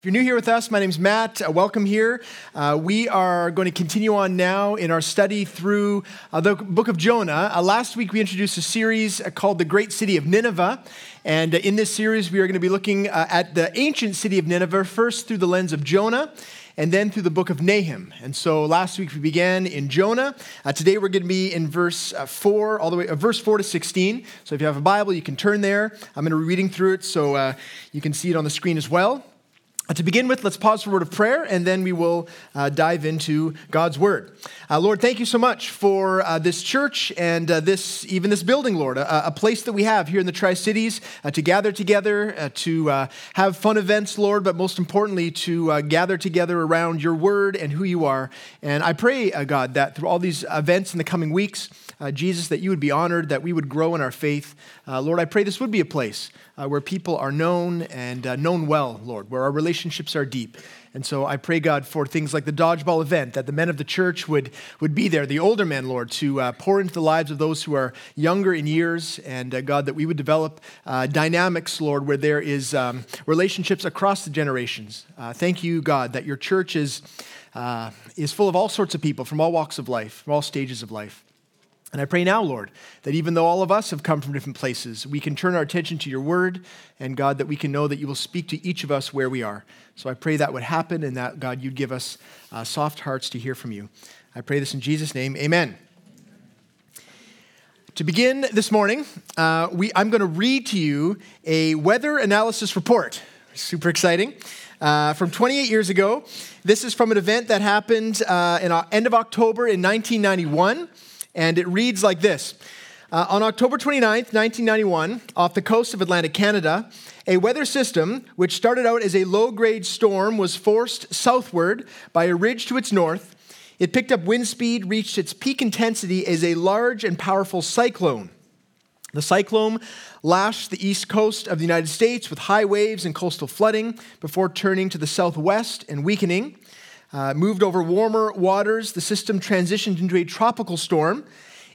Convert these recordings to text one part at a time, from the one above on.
If you're new here with us, my name's Matt. Uh, welcome here. Uh, we are going to continue on now in our study through uh, the book of Jonah. Uh, last week, we introduced a series uh, called The Great City of Nineveh. And uh, in this series, we are going to be looking at the ancient city of Nineveh, first through the lens of Jonah and then through the book of Nahum. And so last week we began in Jonah. today we're going to be in verse 4, all the way, verse 4 to 16. So if you have a Bible, you can turn there. I'm going to be reading through it so you can see it on the screen as well. Uh, to begin with, let's pause for a word of prayer and then we will uh, dive into God's word. Uh, Lord, thank you so much for uh, this church and uh, this, even this building, Lord, a, a, place that we have here in the Tri Cities uh, to gather together, to have fun events, Lord, but most importantly, to gather together around your word and who you are. And I pray, God, that through all these events in the coming weeks, Jesus, that you would be honored, that we would grow in our faith. Lord, I pray this would be a place uh, where people are known and uh, known well, Lord, where our relationships are deep. And so I pray, God, for things like the dodgeball event, that the men of the church would, would be there, the older men, Lord, to uh, pour into the lives of those who are younger in years. And uh, God, that we would develop uh, dynamics, Lord, where there is um, relationships across the generations. Uh, thank you, God, that your church is, is full of all sorts of people from all walks of life, from all stages of life. And I pray now, Lord, that even though all of us have come from different places, we can turn our attention to your word, and God, that we can know that you will speak to each of us where we are. So I pray that would happen, and that, God, you'd give us uh, soft hearts to hear from you. I pray this in Jesus' name. Amen. To begin this morning, uh, we, I'm going to read to you a weather analysis report. Super exciting. Uh, from 28 years ago. This is from an event that happened uh, in uh, end of October in 1991 and it reads like this uh, On October 29th, 1991, off the coast of Atlantic Canada, a weather system, which started out as a low grade storm, was forced southward by a ridge to its north. It picked up wind speed, reached its peak intensity as a large and powerful cyclone. The cyclone lashed the east coast of the United States with high waves and coastal flooding before turning to the southwest and weakening. Uh, moved over warmer waters, the system transitioned into a tropical storm.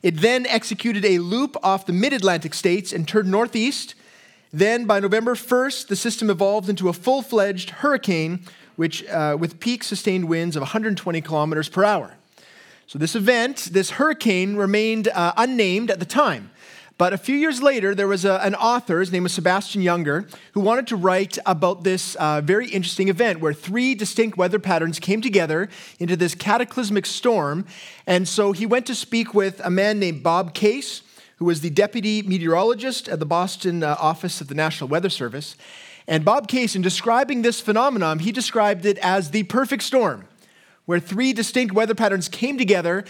It then executed a loop off the mid Atlantic states and turned northeast. Then, by November 1st, the system evolved into a full fledged hurricane, which, uh, with peak sustained winds of 120 kilometers per hour. So, this event, this hurricane, remained uh, unnamed at the time. But a few years later, there was a, an author, his name was Sebastian Junger, who wanted to write about this uh, very interesting event where three distinct weather patterns came together into this cataclysmic storm. And so he went to speak with a man named Bob Case, who was the deputy meteorologist at the Boston uh, office of the National Weather Service. And Bob Case, in describing this phenomenon, he described it as the perfect storm, where three distinct weather patterns came together,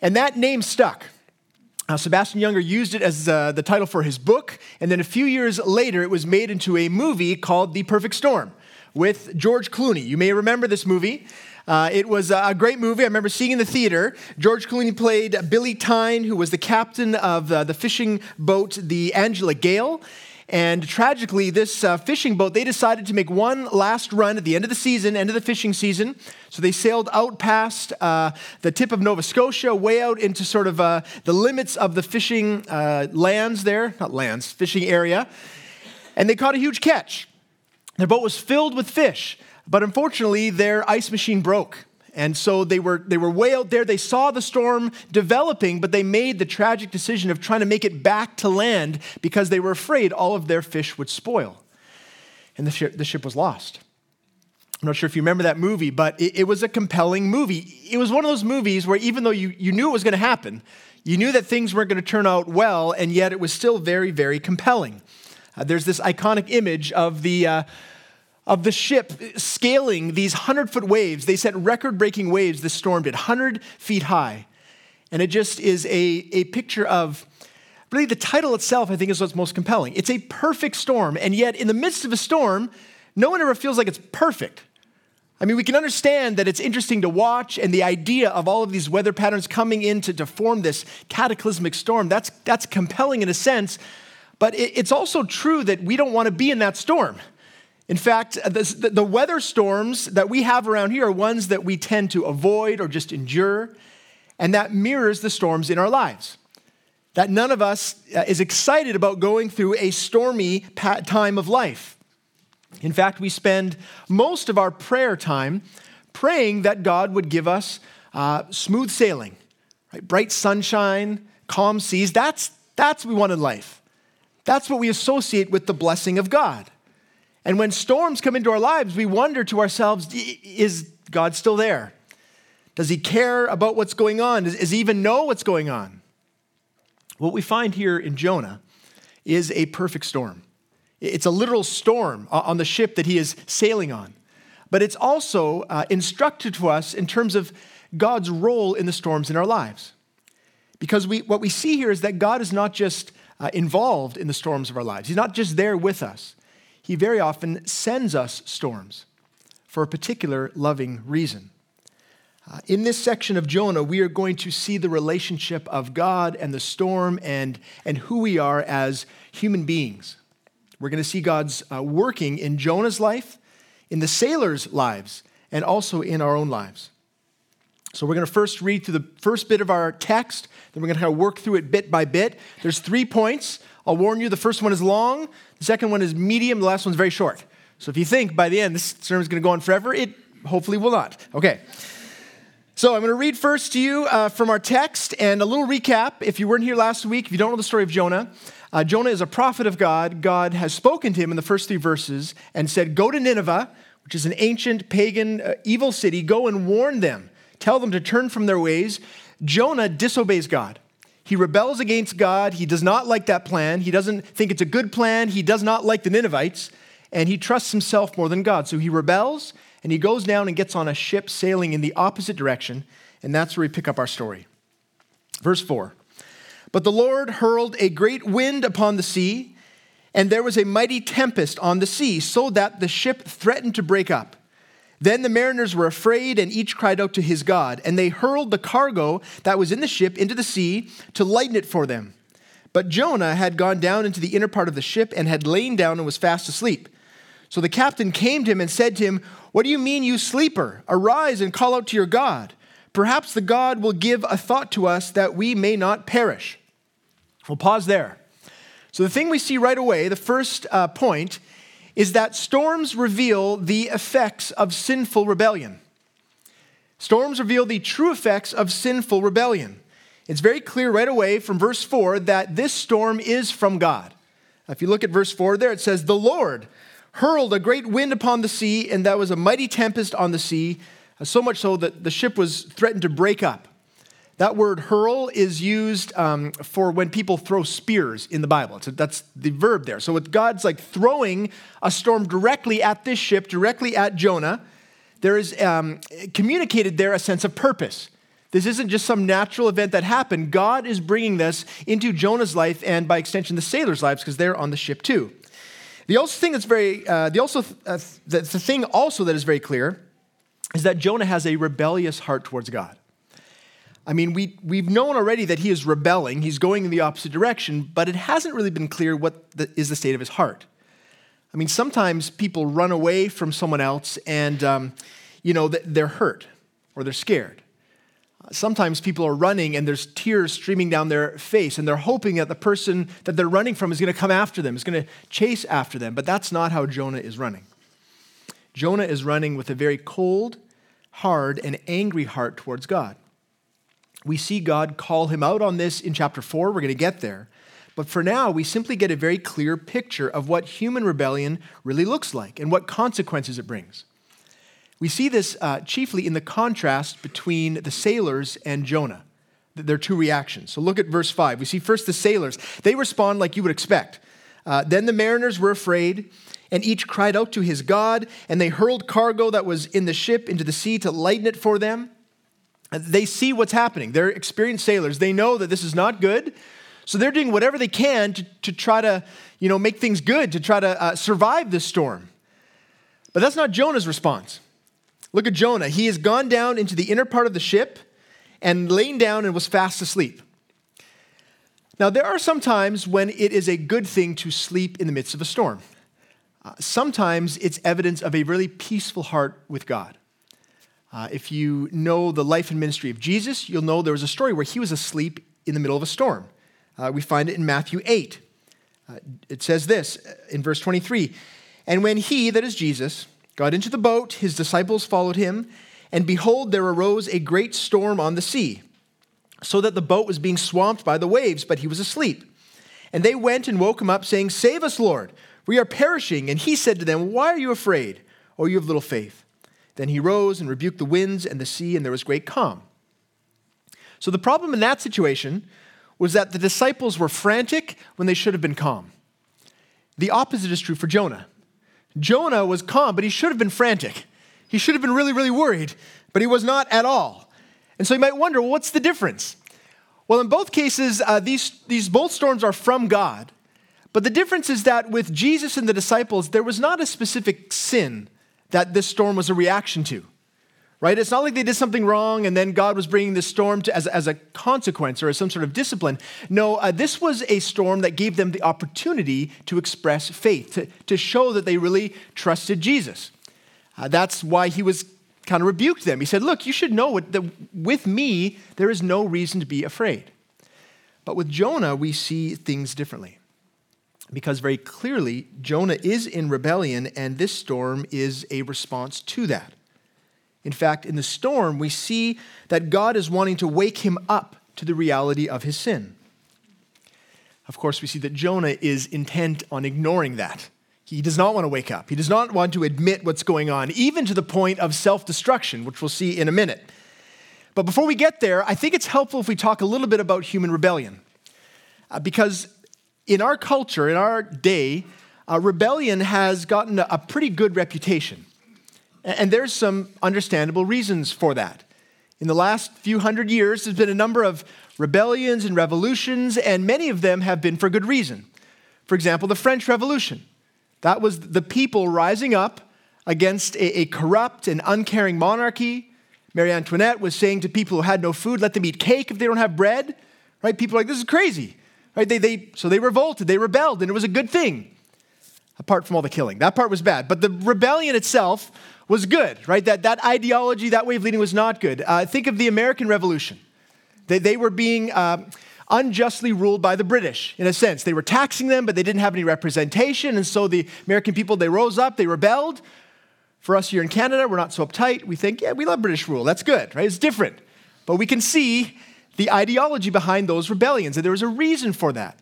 and that name stuck. Uh, Sebastian Junger used it as uh, the title for his book, and then a few years later, it was made into a movie called The Perfect Storm with George Clooney. You may remember this movie. Uh, it was a great movie. I remember seeing in the theater. George Clooney played Billy Tyne, who was the captain of uh, the fishing boat, the Angela Gail. And tragically, this uh, fishing boat, they decided to make one last run at the end of the season, end of the fishing season. So they sailed out past uh, the tip of Nova Scotia, way out into sort of uh, the limits of the fishing uh, lands there, not lands, fishing area. And they caught a huge catch. Their boat was filled with fish, but unfortunately, their ice machine broke. And so they were, they were way out there. They saw the storm developing, but they made the tragic decision of trying to make it back to land because they were afraid all of their fish would spoil. And the ship, the ship was lost. I'm not sure if you remember that movie, but it, it was a compelling movie. It was one of those movies where even though you, you knew it was going to happen, you knew that things weren't going to turn out well, and yet it was still very, very compelling. Uh, there's this iconic image of the. Uh, of the ship scaling these 100 foot waves. They set record breaking waves this storm did, 100 feet high. And it just is a, a picture of, really, the title itself, I think, is what's most compelling. It's a perfect storm, and yet, in the midst of a storm, no one ever feels like it's perfect. I mean, we can understand that it's interesting to watch, and the idea of all of these weather patterns coming in to, to form this cataclysmic storm, that's, that's compelling in a sense, but it, it's also true that we don't want to be in that storm. In fact, the, the weather storms that we have around here are ones that we tend to avoid or just endure, and that mirrors the storms in our lives. That none of us uh, is excited about going through a stormy time of life. In fact, we spend most of our prayer time praying that God would give us uh, smooth sailing, right? bright sunshine, calm seas. That's, that's what we want in life. That's what we associate with the blessing of God. And when storms come into our lives, we wonder to ourselves, is God still there? Does he care about what's going on? Does, does he even know what's going on? What we find here in Jonah is a perfect storm. It's a literal storm on the ship that he is sailing on. But it's also uh, instructed to us in terms of God's role in the storms in our lives. Because we, what we see here is that God is not just uh, involved in the storms of our lives, He's not just there with us. He very often sends us storms for a particular loving reason. Uh, in this section of Jonah, we are going to see the relationship of God and the storm and, and who we are as human beings. We're going to see God's uh, working in Jonah's life, in the sailors' lives, and also in our own lives. So we're going to first read through the first bit of our text, then we're going to kind of work through it bit by bit. There's three points. I'll warn you the first one is long, the second one is medium, the last one's very short. So if you think by the end this sermon is going to go on forever, it hopefully will not. Okay. So I'm going to read first to you uh, from our text and a little recap. If you weren't here last week, if you don't know the story of Jonah, uh, Jonah is a prophet of God. God has spoken to him in the first three verses and said, Go to Nineveh, which is an ancient pagan uh, evil city, go and warn them. Tell them to turn from their ways. Jonah disobeys God. He rebels against God. He does not like that plan. He doesn't think it's a good plan. He does not like the Ninevites, and he trusts himself more than God. So he rebels and he goes down and gets on a ship sailing in the opposite direction, and that's where we pick up our story. Verse 4 But the Lord hurled a great wind upon the sea, and there was a mighty tempest on the sea, so that the ship threatened to break up. Then the mariners were afraid, and each cried out to his God, and they hurled the cargo that was in the ship into the sea to lighten it for them. But Jonah had gone down into the inner part of the ship and had lain down and was fast asleep. So the captain came to him and said to him, What do you mean, you sleeper? Arise and call out to your God. Perhaps the God will give a thought to us that we may not perish. We'll pause there. So, the thing we see right away, the first uh, point, is that storms reveal the effects of sinful rebellion. Storms reveal the true effects of sinful rebellion. It's very clear right away from verse 4 that this storm is from God. If you look at verse 4 there, it says, The Lord hurled a great wind upon the sea, and there was a mighty tempest on the sea, so much so that the ship was threatened to break up. That word hurl is used um, for when people throw spears in the Bible. So that's the verb there. So with God's like throwing a storm directly at this ship, directly at Jonah, there is um, communicated there a sense of purpose. This isn't just some natural event that happened. God is bringing this into Jonah's life and by extension the sailors' lives because they're on the ship too. The also thing that's very, uh, the also uh, the, the thing also that is very clear is that Jonah has a rebellious heart towards God. I mean, we, we've known already that he is rebelling, he's going in the opposite direction, but it hasn't really been clear what the, is the state of his heart. I mean, sometimes people run away from someone else and, um, you know, they're hurt or they're scared. Sometimes people are running and there's tears streaming down their face, and they're hoping that the person that they're running from is going to come after them, is going to chase after them. But that's not how Jonah is running. Jonah is running with a very cold, hard, and angry heart towards God. We see God call him out on this in chapter 4. We're going to get there. But for now, we simply get a very clear picture of what human rebellion really looks like and what consequences it brings. We see this uh, chiefly in the contrast between the sailors and Jonah, their two reactions. So look at verse 5. We see first the sailors. They respond like you would expect. Uh, then the mariners were afraid, and each cried out to his God, and they hurled cargo that was in the ship into the sea to lighten it for them. They see what's happening. They're experienced sailors. They know that this is not good. So they're doing whatever they can to, to try to, you know, make things good, to try to uh, survive this storm. But that's not Jonah's response. Look at Jonah. He has gone down into the inner part of the ship and lain down and was fast asleep. Now, there are some times when it is a good thing to sleep in the midst of a storm. Uh, sometimes it's evidence of a really peaceful heart with God. Uh, if you know the life and ministry of Jesus, you'll know there was a story where he was asleep in the middle of a storm. Uh, we find it in Matthew 8. Uh, it says this in verse 23 And when he, that is Jesus, got into the boat, his disciples followed him, and behold, there arose a great storm on the sea, so that the boat was being swamped by the waves, but he was asleep. And they went and woke him up, saying, Save us, Lord, we are perishing. And he said to them, Why are you afraid, O you of little faith? Then he rose and rebuked the winds and the sea, and there was great calm. So the problem in that situation was that the disciples were frantic when they should have been calm. The opposite is true for Jonah. Jonah was calm, but he should have been frantic. He should have been really, really worried, but he was not at all. And so you might wonder, well, what's the difference? Well, in both cases, uh, these, these both storms are from God. But the difference is that with Jesus and the disciples, there was not a specific sin that this storm was a reaction to right? It's not like they did something wrong and then God was bringing this storm to, as, as a consequence or as some sort of discipline. No, uh, this was a storm that gave them the opportunity to express faith, to, to show that they really trusted Jesus. Uh, that's why he was kind of rebuked them. He said, Look, you should know that with me, there is no reason to be afraid. But with Jonah, we see things differently. Because very clearly, Jonah is in rebellion, and this storm is a response to that. In fact, in the storm, we see that God is wanting to wake him up to the reality of his sin. Of course, we see that Jonah is intent on ignoring that. He does not want to wake up. He does not want to admit what's going on, even to the point of self destruction, which we'll see in a minute. But before we get there, I think it's helpful if we talk a little bit about human rebellion. Uh, because in our culture, in our day, uh, rebellion has gotten a, pretty good reputation. And there's some understandable reasons for that. In the last few hundred years, there's been a number of rebellions and revolutions, and many of them have been for good reason. For example, the French Revolution. That was the people rising up against a, a corrupt and uncaring monarchy. Marie Antoinette was saying to people who had no food, let them eat cake if they don't have bread. Right? People are like, this is crazy. Right? They, they, so they revolted, they rebelled, and it was a good thing, apart from all the killing. That part was bad. But the rebellion itself was good, right? That, that ideology, that way of leading was not good. Uh, think of the American Revolution. They, they were being uh, unjustly ruled by the British, in a sense. They were taxing them, but they didn't have any representation. And so the American people, they rose up, they rebelled. For us here in Canada, we're not so uptight. We think, yeah, we love British rule. That's good, right? It's different. But we can see the ideology behind those rebellions, and there was a reason for that.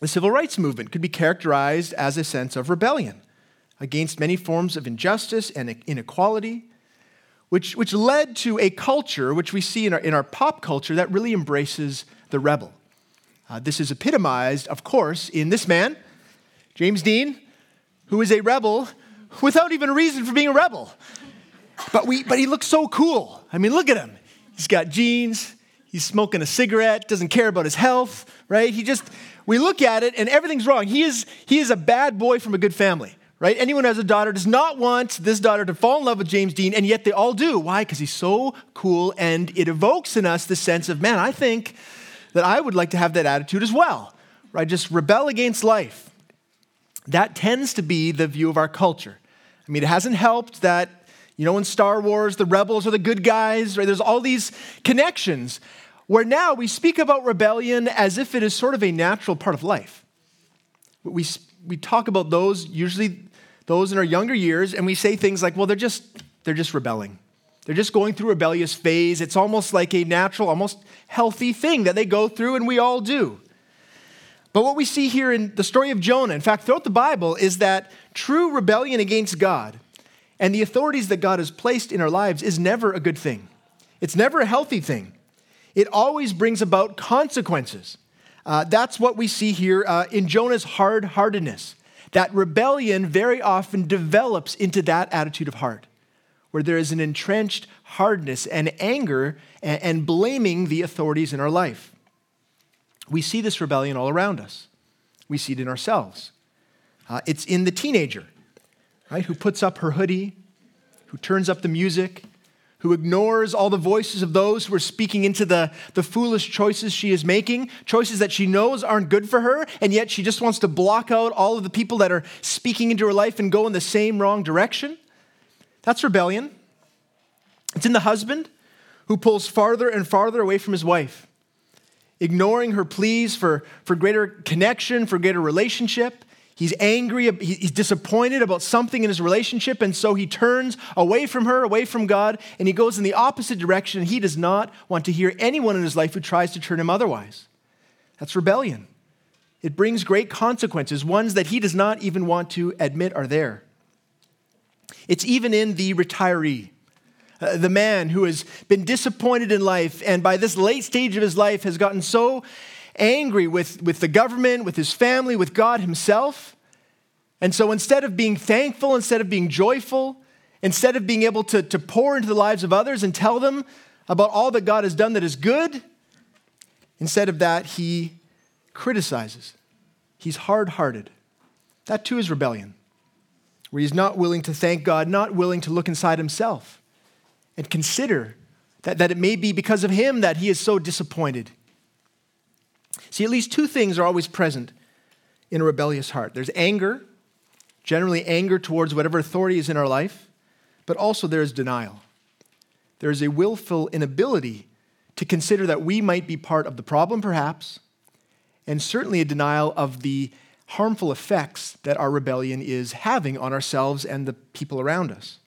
The civil rights movement could be characterized as a sense of rebellion against many forms of injustice and inequality, which, which led to a culture which we see in our, in our pop culture that really embraces the rebel. Uh, this is epitomized, of course, in this man, James Dean, who is a rebel without even a reason for being a rebel. But, we, but he looks so cool. I mean, look at him. He's got jeans, he's smoking a cigarette, doesn't care about his health, right? He just, we look at it and everything's wrong. He is, he is a bad boy from a good family right? Anyone who has a daughter does not want this daughter to fall in love with James Dean, and yet they all do. Why? Because he's so cool, and it evokes in us the sense of, man, I think that I would like to have that attitude as well, right? Just rebel against life. That tends to be the view of our culture. I mean, it hasn't helped that, you know, in Star Wars, the rebels are the good guys, right? There's all these connections where now we speak about rebellion as if it is sort of a natural part of life. We, we talk about those usually those in our younger years and we say things like, well, they're just, they're just rebelling. They're just going through a rebellious phase. It's almost like a natural, almost healthy thing that they go through, and we all do. But what we see here in the story of Jonah, in fact, throughout the Bible, is that true rebellion against God and the authorities that God has placed in our lives is never a good thing. It's never a healthy thing. It always brings about consequences. Uh, that's what we see here uh, in Jonah's hard heartedness that rebellion very often develops into that attitude of heart, where there is an entrenched hardness and anger and, and blaming the authorities in our life. We see this rebellion all around us. We see it in ourselves. Uh, it's in the teenager, right, who puts up her hoodie, who turns up the music, who ignores all the voices of those who are speaking into the, the foolish choices she is making, choices that she knows aren't good for her, and yet she just wants to block out all of the people that are speaking into her life and go in the same wrong direction. That's rebellion. It's in the husband who pulls farther and farther away from his wife, ignoring her pleas for, for greater connection, for greater relationship. He's angry, he's disappointed about something in his relationship, and so he turns away from her, away from God, and he goes in the opposite direction. He does not want to hear anyone in his life who tries to turn him otherwise. That's rebellion. It brings great consequences, ones that he does not even want to admit are there. It's even in the retiree, uh, the man who has been disappointed in life and by this late stage of his life has gotten so angry with, with the government, with his family, with God himself. And so instead of being thankful, instead of being joyful, instead of being able to, to pour into the lives of others and tell them about all that God has done that is good, instead of that, he criticizes. He's hard hearted. That too is rebellion, where he's not willing to thank God, not willing to look inside himself and consider that, that it may be because of him that he is so disappointed See, at least two things are always present in a rebellious heart there's anger, generally anger towards whatever authority is in our life, but also there is denial. There is a willful inability to consider that we might be part of the problem, perhaps, and certainly a denial of the harmful effects that our rebellion is having on ourselves and the people around us.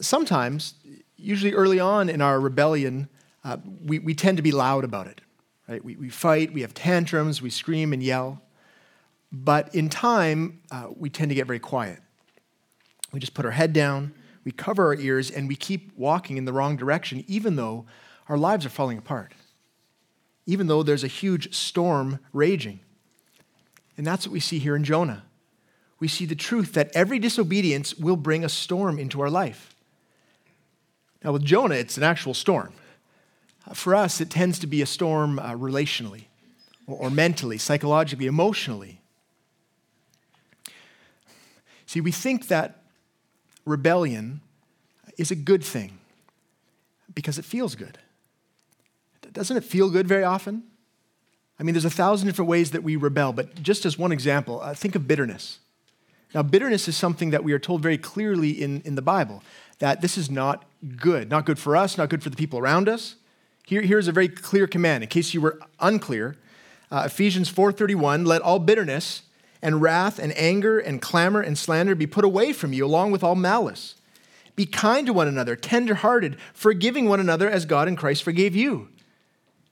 Sometimes, usually early on in our rebellion, uh, we, we tend to be loud about it. Right? We, we fight, we have tantrums, we scream and yell. But in time, uh, we tend to get very quiet. We just put our head down, we cover our ears, and we keep walking in the wrong direction, even though our lives are falling apart, even though there's a huge storm raging. And that's what we see here in Jonah. We see the truth that every disobedience will bring a storm into our life. Now, with Jonah, it's an actual storm. For us, it tends to be a storm uh, relationally or, or mentally, psychologically, emotionally. See, we think that rebellion is a good thing because it feels good. Doesn't it feel good very often? I mean, there's a thousand different ways that we rebel, but just as one example, uh, think of bitterness. Now, bitterness is something that we are told very clearly in, in the Bible that this is not good. Not good for us, not good for the people around us. Here, here's a very clear command in case you were unclear. Uh, Ephesians 4:31, let all bitterness and wrath and anger and clamor and slander be put away from you along with all malice. Be kind to one another, tenderhearted, forgiving one another as God in Christ forgave you.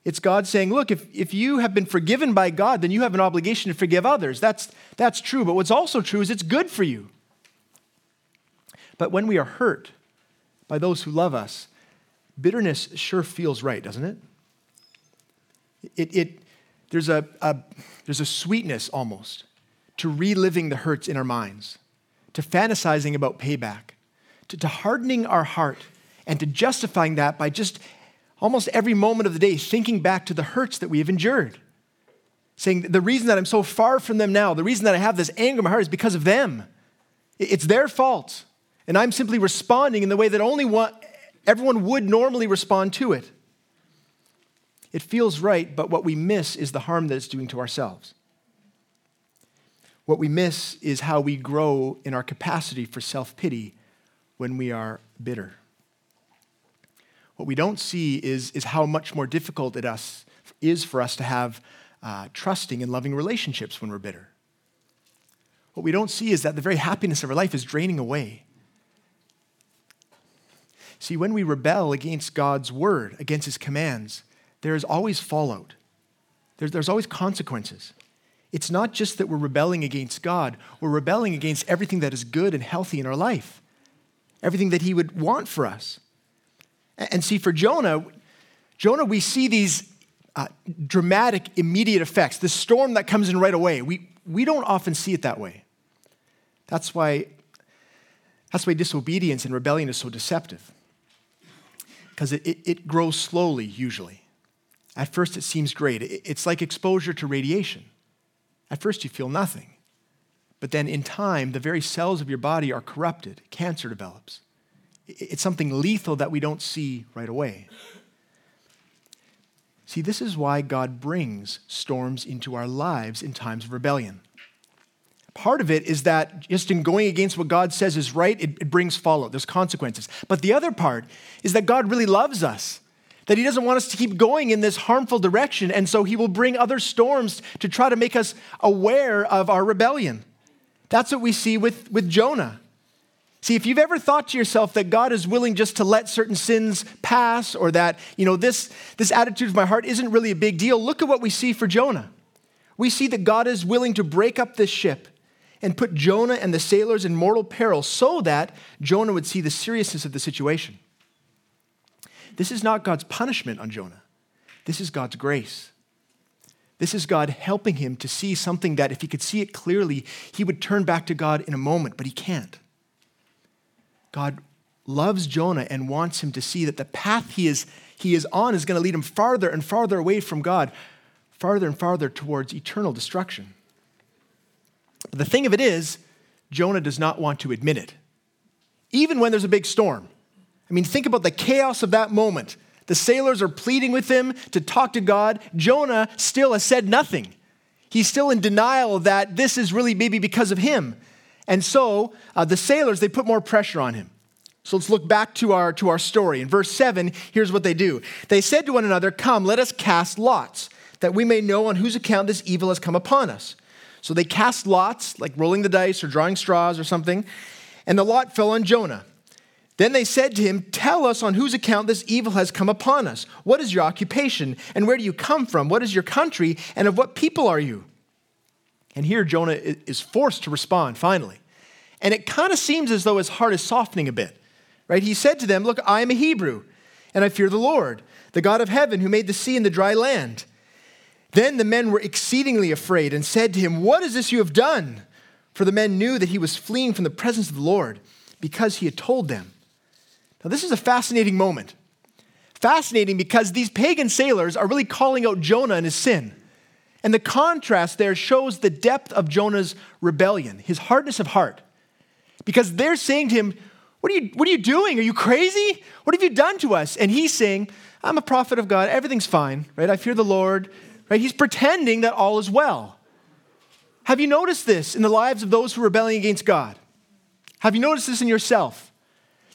It's God saying, look, if, if you have been forgiven by God, then you have an obligation to forgive others. That's, that's true. But what's also true is it's good for you. But when we are hurt by those who love us, bitterness sure feels right, doesn't it? It, it there's, a, a, there's a sweetness almost to reliving the hurts in our minds, to fantasizing about payback, to, to hardening our heart, and to justifying that by just almost every moment of the day thinking back to the hurts that we have endured. Saying, the reason that I'm so far from them now, the reason that I have this anger in my heart is because of them. It's their fault. And I'm simply responding in the way that only one, everyone would normally respond to it. It feels right, but what we miss is the harm that it's doing to ourselves. What we miss is how we grow in our capacity for self pity when we are bitter. What we don't see is, is how much more difficult it us, is for us to have uh, trusting and loving relationships when we're bitter. What we don't see is that the very happiness of our life is draining away. See, when we rebel against God's word, against his commands, there is always fallout. There's, there's always consequences. It's not just that we're rebelling against God, we're rebelling against everything that is good and healthy in our life, everything that he would want for us. And see, for Jonah, Jonah, we see these uh, dramatic, immediate effects, the storm that comes in right away. We, we don't often see it that way. That's why, that's why disobedience and rebellion is so deceptive because it, it, it, grows slowly, usually. At first, it seems great. It, it's like exposure to radiation. At first, you feel nothing. But then, in time, the very cells of your body are corrupted, cancer develops. It's something lethal that we don't see right away. See, this is why God brings storms into our lives in times of rebellion. Part of it is that just in going against what God says is right, it, it brings follow. There's consequences. But the other part is that God really loves us. that he doesn't want us to keep going in this harmful direction. And so he will bring other storms to try to make us aware of our rebellion. That's what we see with, with Jonah. See, if you've ever thought to yourself that God is willing just to let certain sins pass or that, you know, this, this attitude of my heart isn't really a big deal, look at what we see for Jonah. We see that God is willing to break up this ship and put Jonah and the sailors in mortal peril so that Jonah would see the seriousness of the situation. This is not God's punishment on Jonah, this is God's grace. This is God helping him to see something that, if he could see it clearly, he would turn back to God in a moment, but he can't. God loves Jonah and wants him to see that the path he is, he is on is going to lead him farther and farther away from God, farther and farther towards eternal destruction. The thing of it is, Jonah does not want to admit it, even when there's a big storm. I mean, think about the chaos of that moment. The sailors are pleading with him to talk to God. Jonah still has said nothing. He's still in denial that this is really maybe because of him. And so uh, the sailors, they put more pressure on him. So let's look back to our, to our story. In verse 7, here's what they do. They said to one another, Come, let us cast lots, that we may know on whose account this evil has come upon us. So they cast lots, like rolling the dice or drawing straws or something, and the lot fell on Jonah. Then they said to him, Tell us on whose account this evil has come upon us. What is your occupation? And where do you come from? What is your country? And of what people are you? And here Jonah is forced to respond finally. And it kind of seems as though his heart is softening a bit, right? He said to them, Look, I am a Hebrew, and I fear the Lord, the God of heaven, who made the sea and the dry land. Then the men were exceedingly afraid and said to him, What is this you have done? For the men knew that he was fleeing from the presence of the Lord because he had told them. Now, this is a fascinating moment. Fascinating because these pagan sailors are really calling out Jonah and his sin. And the contrast there shows the depth of Jonah's rebellion, his hardness of heart. Because they're saying to him, what are, you, what are you doing? Are you crazy? What have you done to us? And he's saying, I'm a prophet of God. Everything's fine, right? I fear the Lord, right? He's pretending that all is well. Have you noticed this in the lives of those who are rebelling against God? Have you noticed this in yourself?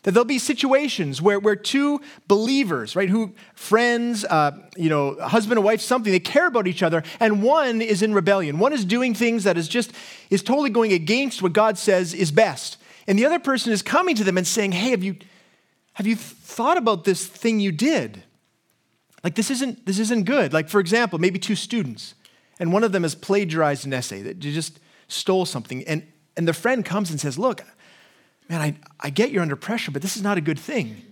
that there'll be situations where, where two believers, right, who friends, uh, you know, husband and wife, something, they care about each other, and one is in rebellion. One is doing things that is just, is totally going against what God says is best. And the other person is coming to them and saying, hey, have you, have you thought about this thing you did? Like this isn't, this isn't good. Like for example, maybe two students, and one of them has plagiarized an essay that you just stole something, and, and the friend comes and says, look, man, I, I get you're under pressure, but this is not a good thing.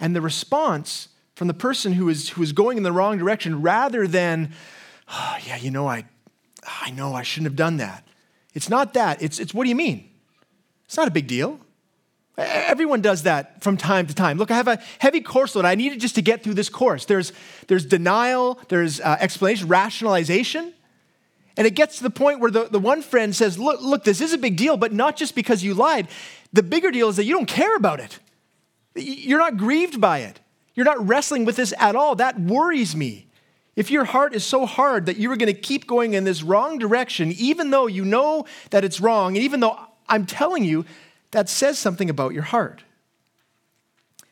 And the response from the person who is, who is going in the wrong direction, rather than, oh, yeah, you know, I, I know I shouldn't have done that. It's not that. It's, it's what do you mean? It's not a big deal. Everyone does that from time to time. Look, I have a heavy course load. I needed just to get through this course. There's, there's denial, there's uh, explanation, rationalization. And it gets to the point where the, the one friend says, look, look, this is a big deal, but not just because you lied. The bigger deal is that you don't care about it. You're not grieved by it. You're not wrestling with this at all. That worries me. If your heart is so hard that you are going to keep going in this wrong direction, even though you know that it's wrong, and even though I'm telling you, that says something about your heart.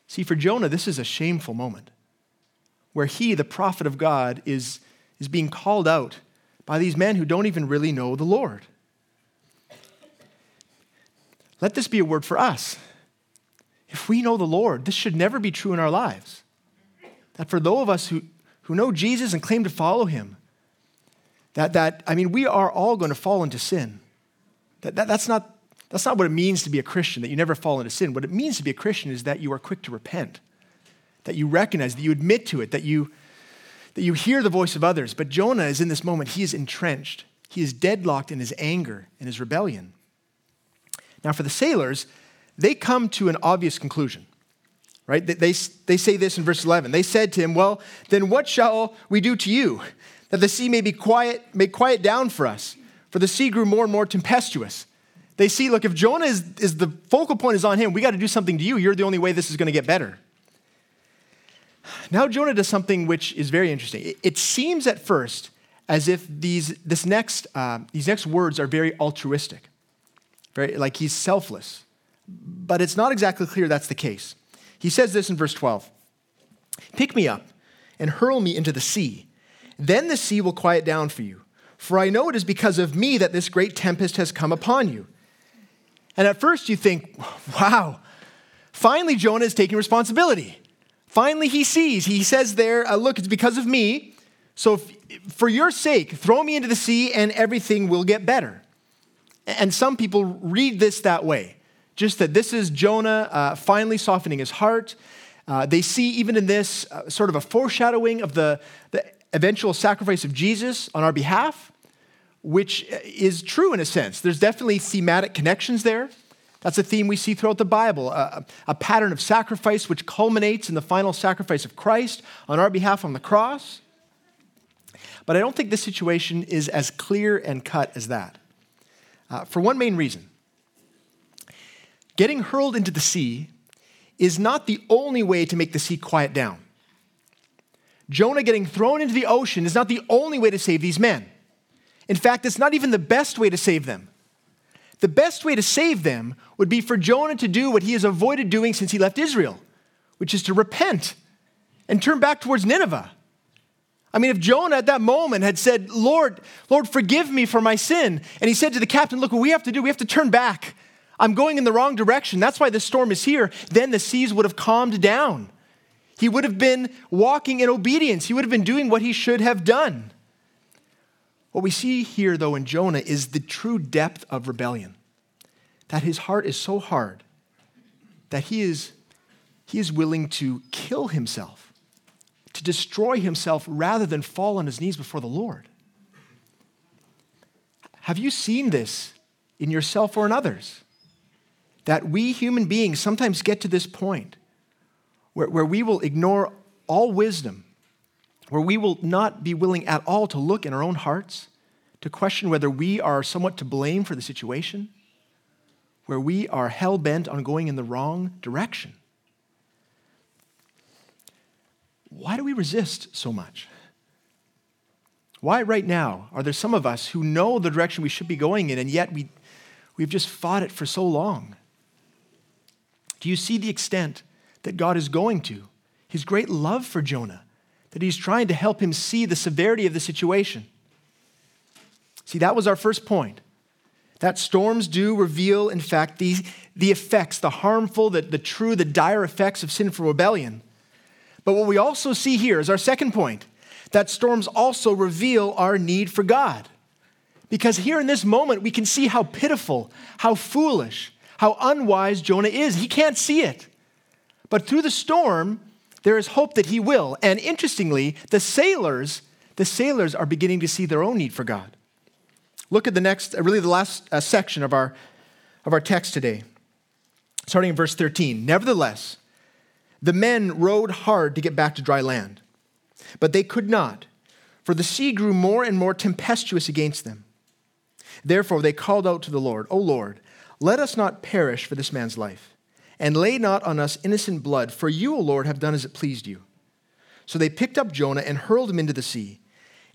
See, for Jonah, this is a shameful moment where he, the prophet of God, is, is being called out by these men who don't even really know the Lord. Let this be a word for us. If we know the Lord, this should never be true in our lives. That for those of us who, who know Jesus and claim to follow him, that, that I mean, we are all going to fall into sin. That, that, that's, not, that's not what it means to be a Christian, that you never fall into sin. What it means to be a Christian is that you are quick to repent, that you recognize, that you admit to it, that you, that you hear the voice of others. But Jonah is in this moment, he is entrenched. He is deadlocked in his anger and his rebellion. Now, for the sailors, they come to an obvious conclusion, right? They, they, they say this in verse 11. They said to him, Well, then what shall we do to you? That the sea may be quiet, may quiet down for us. For the sea grew more and more tempestuous. They see, look, if Jonah is, is the focal point is on him, we got to do something to you. You're the only way this is going to get better. Now Jonah does something which is very interesting. It, it seems at first as if these, this next, uh, these next words are very altruistic very, like he's selfless. But it's not exactly clear that's the case. He says this in verse 12. Pick me up and hurl me into the sea. Then the sea will quiet down for you. For I know it is because of me that this great tempest has come upon you. And at first you think, wow, finally Jonah is taking responsibility. Finally he sees. He says there, uh, look, it's because of me. So if, for your sake, throw me into the sea and everything will get better. And some people read this that way just that this is Jonah uh, finally softening his heart. Uh, they see even in this uh, sort of a foreshadowing of the, the eventual sacrifice of Jesus on our behalf, which is true in a sense. There's definitely thematic connections there. That's a theme we see throughout the Bible a, a pattern of sacrifice which culminates in the final sacrifice of Christ on our behalf on the cross. But I don't think this situation is as clear and cut as that. Uh, for one main reason getting hurled into the sea is not the only way to make the sea quiet down. Jonah getting thrown into the ocean is not the only way to save these men. In fact, it's not even the best way to save them. The best way to save them would be for Jonah to do what he has avoided doing since he left Israel, which is to repent and turn back towards Nineveh. I mean, if Jonah at that moment had said, Lord, Lord, forgive me for my sin, and he said to the captain, Look, what we have to do, we have to turn back. I'm going in the wrong direction. That's why the storm is here. Then the seas would have calmed down. He would have been walking in obedience. He would have been doing what he should have done. What we see here, though, in Jonah is the true depth of rebellion. That his heart is so hard that he is, he is willing to kill himself, to destroy himself rather than fall on his knees before the Lord. Have you seen this in yourself or in others? That we human beings sometimes get to this point where, where we will ignore all wisdom, where we will not be willing at all to look in our own hearts, to question whether we are somewhat to blame for the situation, where we are hell bent on going in the wrong direction. Why do we resist so much? Why, right now, are there some of us who know the direction we should be going in, and yet we, we've just fought it for so long? Do you see the extent that God is going to, his great love for Jonah, that he's trying to help him see the severity of the situation. See, that was our first point. That storms do reveal, in fact, the, the effects, the harmful, the, the true, the dire effects of sinful rebellion. But what we also see here is our second point that storms also reveal our need for God. Because here in this moment, we can see how pitiful, how foolish, how unwise Jonah is. He can't see it. But through the storm, there is hope that he will. And interestingly, the sailors, the sailors are beginning to see their own need for God. Look at the next, uh, really the last uh, section of our, of our text today, starting in verse 13. Nevertheless, the men rowed hard to get back to dry land, but they could not, for the sea grew more and more tempestuous against them. Therefore, they called out to the Lord, O Lord, let us not perish for this man's life and lay not on us innocent blood, for you, O Lord, have done as it pleased you. So they picked up Jonah and hurled him into the sea,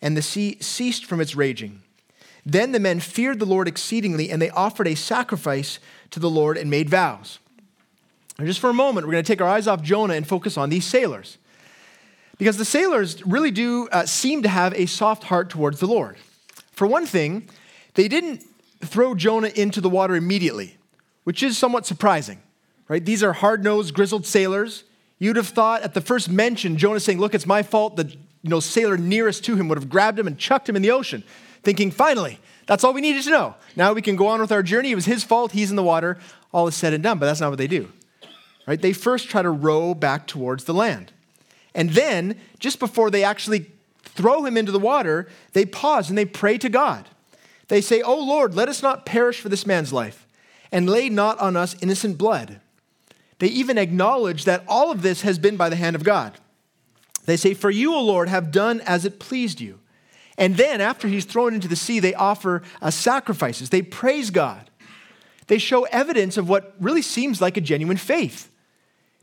and the sea ceased from its raging. Then the men feared the Lord exceedingly, and they offered a sacrifice to the Lord and made vows. And just for a moment, we're going to take our eyes off Jonah and focus on these sailors. Because the sailors really do uh, seem to have a soft heart towards the Lord. For one thing, they didn't throw Jonah into the water immediately, which is somewhat surprising right? These are hard nosed, grizzled sailors. You'd have thought at the first mention, Jonah saying, Look, it's my fault, the you know, sailor nearest to him would have grabbed him and chucked him in the ocean, thinking, Finally, that's all we needed to know. Now we can go on with our journey. It was his fault. He's in the water. All is said and done. But that's not what they do. Right? They first try to row back towards the land. And then, just before they actually throw him into the water, they pause and they pray to God. They say, Oh Lord, let us not perish for this man's life, and lay not on us innocent blood. They even acknowledge that all of this has been by the hand of God. They say, For you, O Lord, have done as it pleased you. And then, after he's thrown into the sea, they offer uh, sacrifices. They praise God. They show evidence of what really seems like a genuine faith.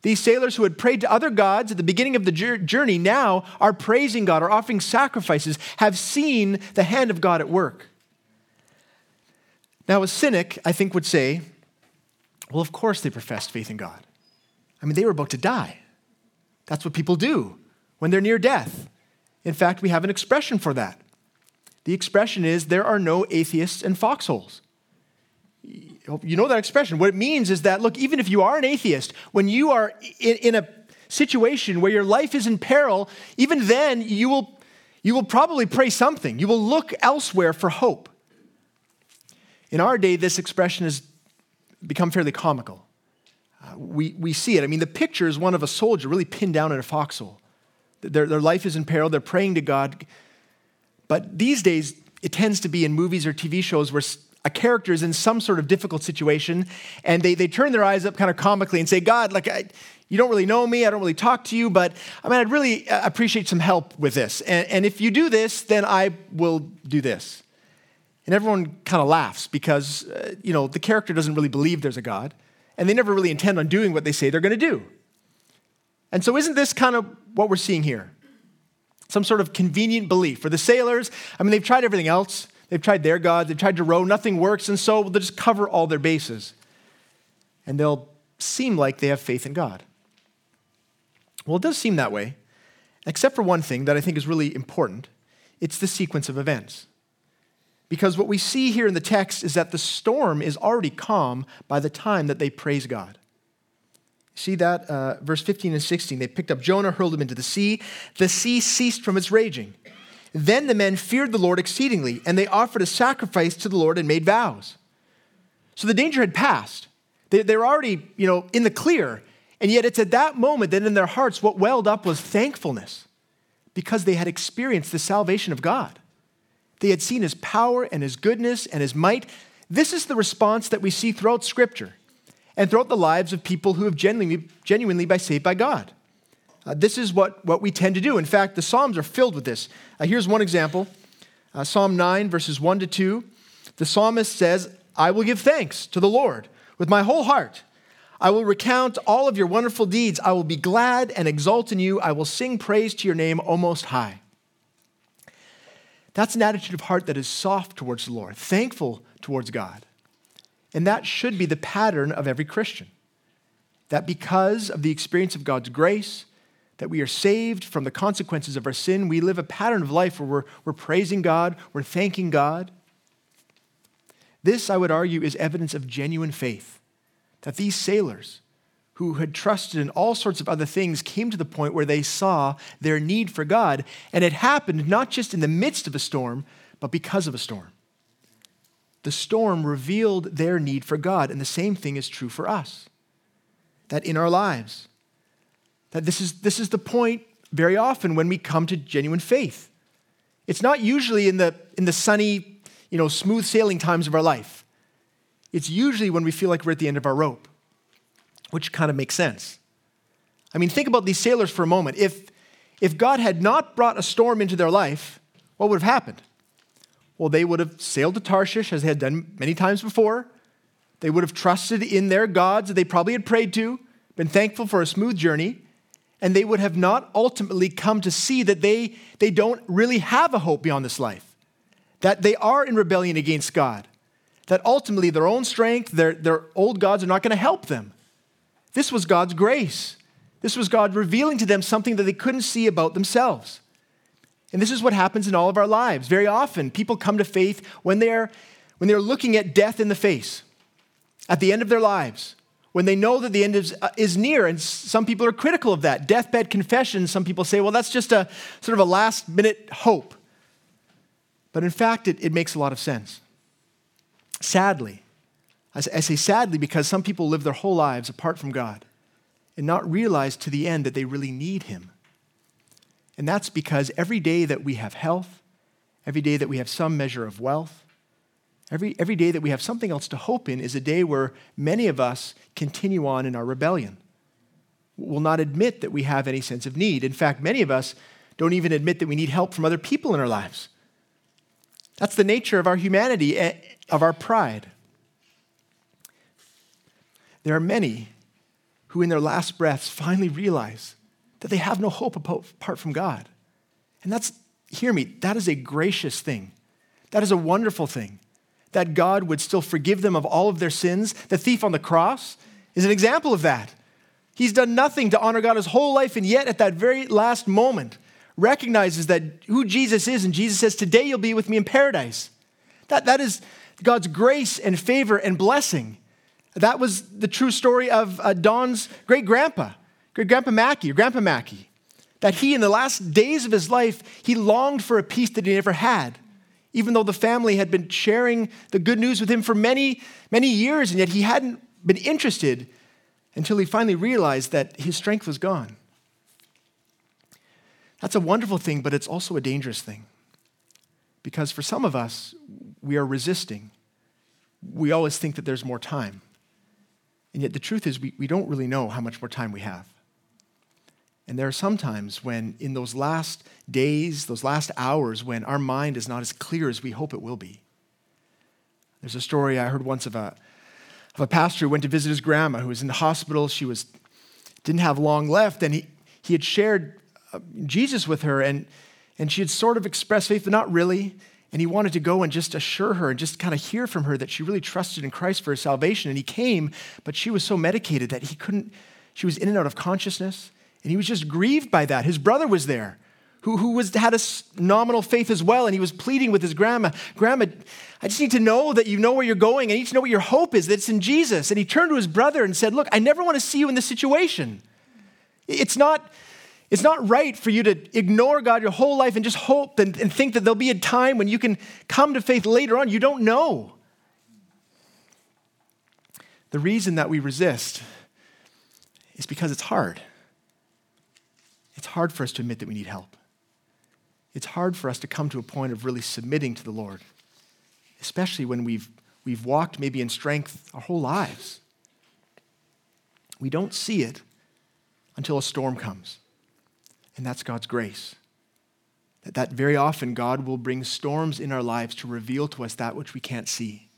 These sailors who had prayed to other gods at the beginning of the journey now are praising God, are offering sacrifices, have seen the hand of God at work. Now, a cynic, I think, would say, well, of course they professed faith in God. I mean, they were about to die. That's what people do when they're near death. In fact, we have an expression for that. The expression is there are no atheists in foxholes. You know that expression. What it means is that, look, even if you are an atheist, when you are in, in a situation where your life is in peril, even then you will, you will probably pray something. You will look elsewhere for hope. In our day, this expression has become fairly comical. We, we see it. I mean, the picture is one of a soldier really pinned down in a foxhole. Their, their life is in peril, they're praying to God. But these days, it tends to be in movies or TV shows where a character is in some sort of difficult situation and they, they turn their eyes up kind of comically and say, God, like, I, you don't really know me, I don't really talk to you, but I mean, I'd really uh, appreciate some help with this. And, and if you do this, then I will do this. And everyone kind of laughs because, uh, you know, the character doesn't really believe there's a God and they never really intend on doing what they say they're going to do. And so, isn't this kind of what we're seeing here? Some sort of convenient belief. For the sailors, I mean, they've tried everything else. They've tried their God, they've tried to row, nothing works, and so they'll just cover all their bases. And they'll seem like they have faith in God. Well, it does seem that way, except for one thing that I think is really important it's the sequence of events. Because what we see here in the text is that the storm is already calm by the time that they praise God. See that? Uh, verse 15 and 16. They picked up Jonah, hurled him into the sea. The sea ceased from its raging. Then the men feared the Lord exceedingly, and they offered a sacrifice to the Lord and made vows. So the danger had passed. They, they were already, you know, in the clear. And yet it's at that moment that in their hearts what welled up was thankfulness because they had experienced the salvation of God. They had seen his power and his goodness and his might. This is the response that we see throughout Scripture and throughout the lives of people who have genuinely, genuinely been saved by God. Uh, this is what, what we tend to do. In fact, the Psalms are filled with this. Uh, here's one example uh, Psalm 9, verses 1 to 2. The psalmist says, I will give thanks to the Lord with my whole heart. I will recount all of your wonderful deeds. I will be glad and exult in you. I will sing praise to your name, O Most High. That's an attitude of heart that is soft towards the Lord, thankful towards God. And that should be the pattern of every Christian. That because of the experience of God's grace, that we are saved from the consequences of our sin, we live a pattern of life where we're, we're praising God, we're thanking God. This, I would argue, is evidence of genuine faith. That these sailors, who had trusted in all sorts of other things, came to the point where they saw their need for God. And it happened not just in the midst of a storm, but because of a storm the storm revealed their need for God. And the same thing is true for us. That in our lives, that this is, this is the point very often when we come to genuine faith. It's not usually in the, in the sunny, you know, smooth sailing times of our life. It's usually when we feel like we're at the end of our rope, which kind of makes sense. I mean, think about these sailors for a moment. If, if God had not brought a storm into their life, what would have happened? Well, they would have sailed to Tarshish as they had done many times before. They would have trusted in their gods that they probably had prayed to, been thankful for a smooth journey, and they would have not ultimately come to see that they, they don't really have a hope beyond this life, that they are in rebellion against God, that ultimately their own strength, their, their old gods are not going to help them. This was God's grace. This was God revealing to them something that they couldn't see about themselves. And this is what happens in all of our lives. Very often, people come to faith when they're, when they're looking at death in the face, at the end of their lives, when they know that the end is, uh, is near. And some people are critical of that. Deathbed confession, some people say, well, that's just a sort of a last minute hope. But in fact, it, it makes a lot of sense. Sadly, I say sadly because some people live their whole lives apart from God and not realize to the end that they really need Him. And that's because every day that we have health, every day that we have some measure of wealth, every, every day that we have something else to hope in is a day where many of us continue on in our rebellion. Will not admit that we have any sense of need. In fact, many of us don't even admit that we need help from other people in our lives. That's the nature of our humanity, eh, of our pride. There are many who, in their last breaths, finally realize that they have no hope apart from God. And that's, hear me, that is a gracious thing. That is a wonderful thing. That God would still forgive them of all of their sins. The thief on the cross is an example of that. He's done nothing to honor God his whole life, and yet at that very last moment, recognizes that who Jesus is, and Jesus says, Today you'll be with me in paradise. That, that is God's grace and favor and blessing. That was the true story of uh, Don's great grandpa, great grandpa Mackey, or grandpa Mackey. That he, in the last days of his life, he longed for a peace that he never had, even though the family had been sharing the good news with him for many, many years, and yet he hadn't been interested until he finally realized that his strength was gone. That's a wonderful thing, but it's also a dangerous thing. Because for some of us, we are resisting. We always think that there's more time. And yet the truth is, we, we don't really know how much more time we have. And there are some times when, in those last days, those last hours, when our mind is not as clear as we hope it will be. There's a story I heard once of a, of a pastor who went to visit his grandma who was in the hospital. She was, didn't have long left, and he, he had shared uh, Jesus with her, and, and she had sort of expressed faith, but not really. And he wanted to go and just assure her and just kind of hear from her that she really trusted in Christ for her salvation. And he came, but she was so medicated that he couldn't, she was in and out of consciousness. And he was just grieved by that. His brother was there who, who was, had a nominal faith as well, and he was pleading with his grandma, Grandma, I just need to know that you know where you're going. I need to know what your hope is, that it's in Jesus. And he turned to his brother and said, Look, I never want to see you in this situation. It's not, it's not right for you to ignore God your whole life and just hope and, and think that there'll be a time when you can come to faith later on. You don't know. The reason that we resist is because it's hard. It's hard for us to admit that we need help it's hard for us to come to a point of really submitting to the Lord, especially when we've, we've walked maybe in strength our whole lives. We don't see it until a storm comes, and that's God's grace. That, that very often God will bring storms in our lives to reveal to us that which we can't see.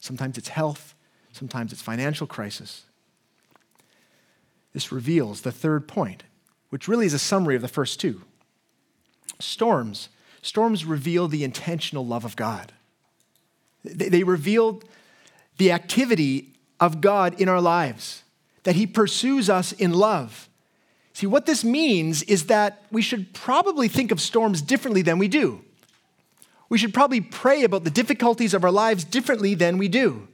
Sometimes it's health, sometimes it's financial crisis. This reveals the third point, which really is a summary of the first two. Storms. Storms reveal the intentional love of God. They, they reveal the activity of God in our lives, that He pursues us in love. See, what this means is that we should probably think of storms differently than we do. We should probably pray about the difficulties of our lives differently than we do.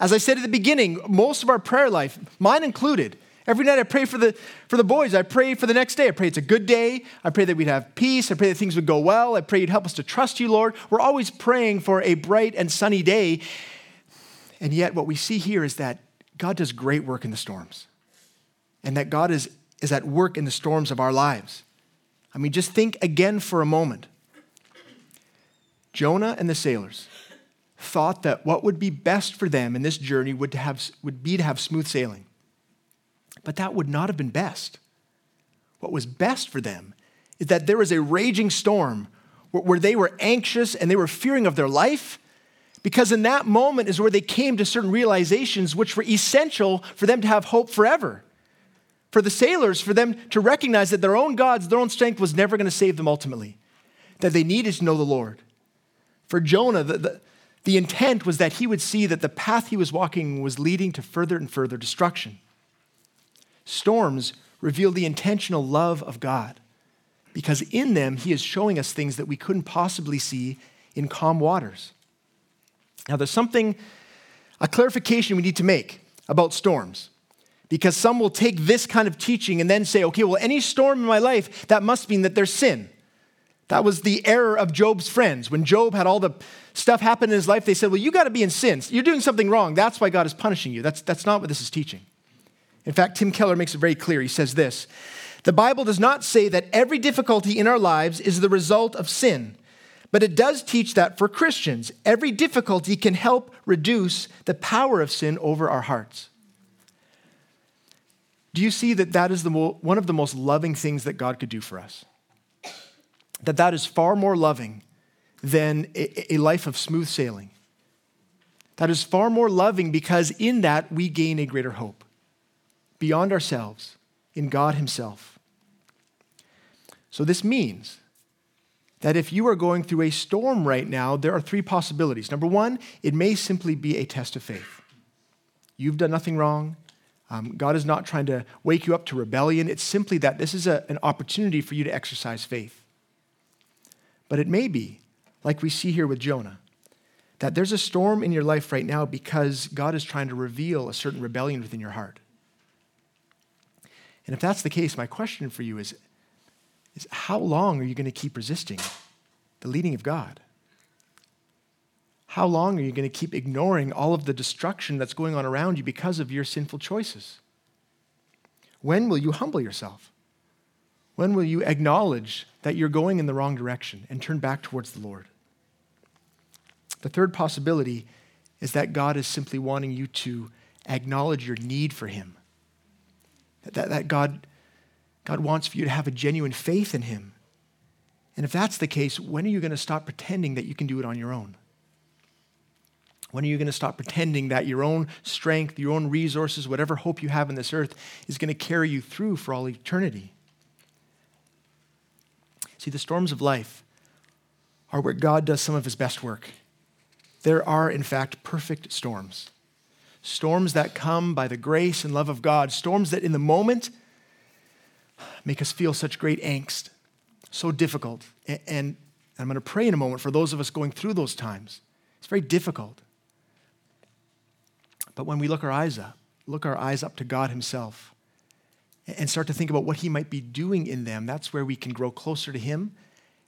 As I said at the beginning, most of our prayer life, mine included, Every night I pray for the, for the boys. I pray for the next day. I pray it's a good day. I pray that we'd have peace. I pray that things would go well. I pray you'd help us to trust you, Lord. We're always praying for a bright and sunny day. And yet, what we see here is that God does great work in the storms, and that God is, is at work in the storms of our lives. I mean, just think again for a moment. Jonah and the sailors thought that what would be best for them in this journey would, have, would be to have smooth sailing. But that would not have been best. What was best for them is that there was a raging storm where, they were anxious and they were fearing of their life. Because in that moment is where they came to certain realizations which were essential for them to have hope forever. For the sailors, for them to recognize that their own gods, their own strength was never going to save them ultimately, that they needed to know the Lord. For Jonah, the, the, the intent was that he would see that the path he was walking was leading to further and further destruction. Storms reveal the intentional love of God because in them, He is showing us things that we couldn't possibly see in calm waters. Now, there's something, a clarification we need to make about storms because some will take this kind of teaching and then say, okay, well, any storm in my life, that must mean that there's sin. That was the error of Job's friends. When Job had all the stuff happen in his life, they said, well, you got to be in sin. You're doing something wrong. That's why God is punishing you. That's, that's not what this is teaching. In fact, Tim Keller makes it very clear. He says this The Bible does not say that every difficulty in our lives is the result of sin, but it does teach that for Christians, every difficulty can help reduce the power of sin over our hearts. Do you see that that is the mo- one of the most loving things that God could do for us? That that is far more loving than a, a life of smooth sailing. That is far more loving because in that we gain a greater hope beyond ourselves in God Himself. So, this means that if you are going through a storm right now, there are three possibilities. Number one, it may simply be a test of faith. You've done nothing wrong. Um, God is not trying to wake you up to rebellion. It's simply that this is a, an opportunity for you to exercise faith. But it may be, like we see here with Jonah, that there's a storm in your life right now because God is trying to reveal a certain rebellion within your heart. And if that's the case, my question for you is, is how long are you going to keep resisting the leading of God? How long are you going to keep ignoring all of the destruction that's going on around you because of your sinful choices? When will you humble yourself? When will you acknowledge that you're going in the wrong direction and turn back towards the Lord? The third possibility is that God is simply wanting you to acknowledge your need for Him. That, that God, God wants for you to have a genuine faith in Him. And if that's the case, when are you going to stop pretending that you can do it on your own? When are you going to stop pretending that your own strength, your own resources, whatever hope you have in this earth is going to carry you through for all eternity? See, the storms of life are where God does some of his best work. There are, in fact, perfect storms. Storms that come by the grace and love of God, storms that in the moment make us feel such great angst, so difficult. And I'm going to pray in a moment for those of us going through those times. It's very difficult. But when we look our eyes up, look our eyes up to God Himself, and start to think about what He might be doing in them, that's where we can grow closer to Him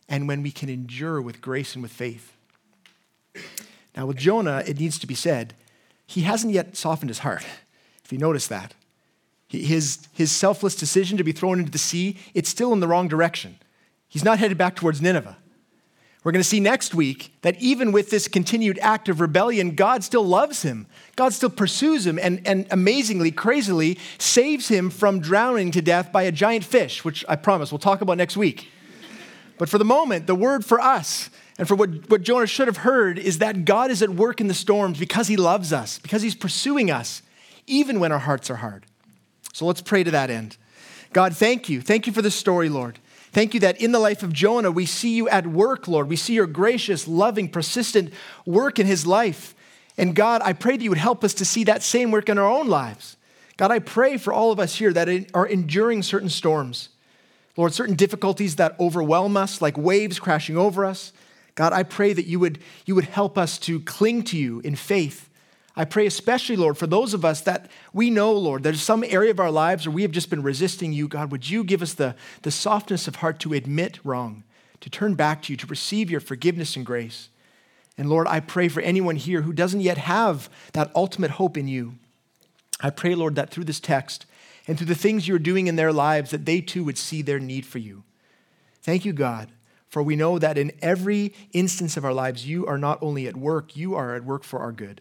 and when we can endure with grace and with faith. Now, with Jonah, it needs to be said, he hasn't yet softened his heart, if you notice that. His, his selfless decision to be thrown into the sea, it's still in the wrong direction. He's not headed back towards Nineveh. We're going to see next week that even with this continued act of rebellion, God still loves him. God still pursues him and, and amazingly, crazily saves him from drowning to death by a giant fish, which I promise we'll talk about next week. But for the moment, the word for us and for what, what Jonah should have heard is that God is at work in the storms because he loves us, because he's pursuing us, even when our hearts are hard. So let's pray to that end. God, thank you. Thank you for this story, Lord. Thank you that in the life of Jonah, we see you at work, Lord. We see your gracious, loving, persistent work in his life. And God, I pray that you would help us to see that same work in our own lives. God, I pray for all of us here that are enduring certain storms. Lord, certain difficulties that overwhelm us, like waves crashing over us. God, I pray that you would, you would help us to cling to you in faith I pray especially, Lord, for those of us that we know, Lord, there's some area of our lives where we have just been resisting you. God, would you give us the, the softness of heart to admit wrong, to turn back to you, to receive your forgiveness and grace? And Lord, I pray for anyone here who doesn't yet have that ultimate hope in you. I pray, Lord, that through this text and through the things you're doing in their lives, that they too would see their need for you. Thank you, God, for we know that in every instance of our lives, you are not only at work, you are at work for our good.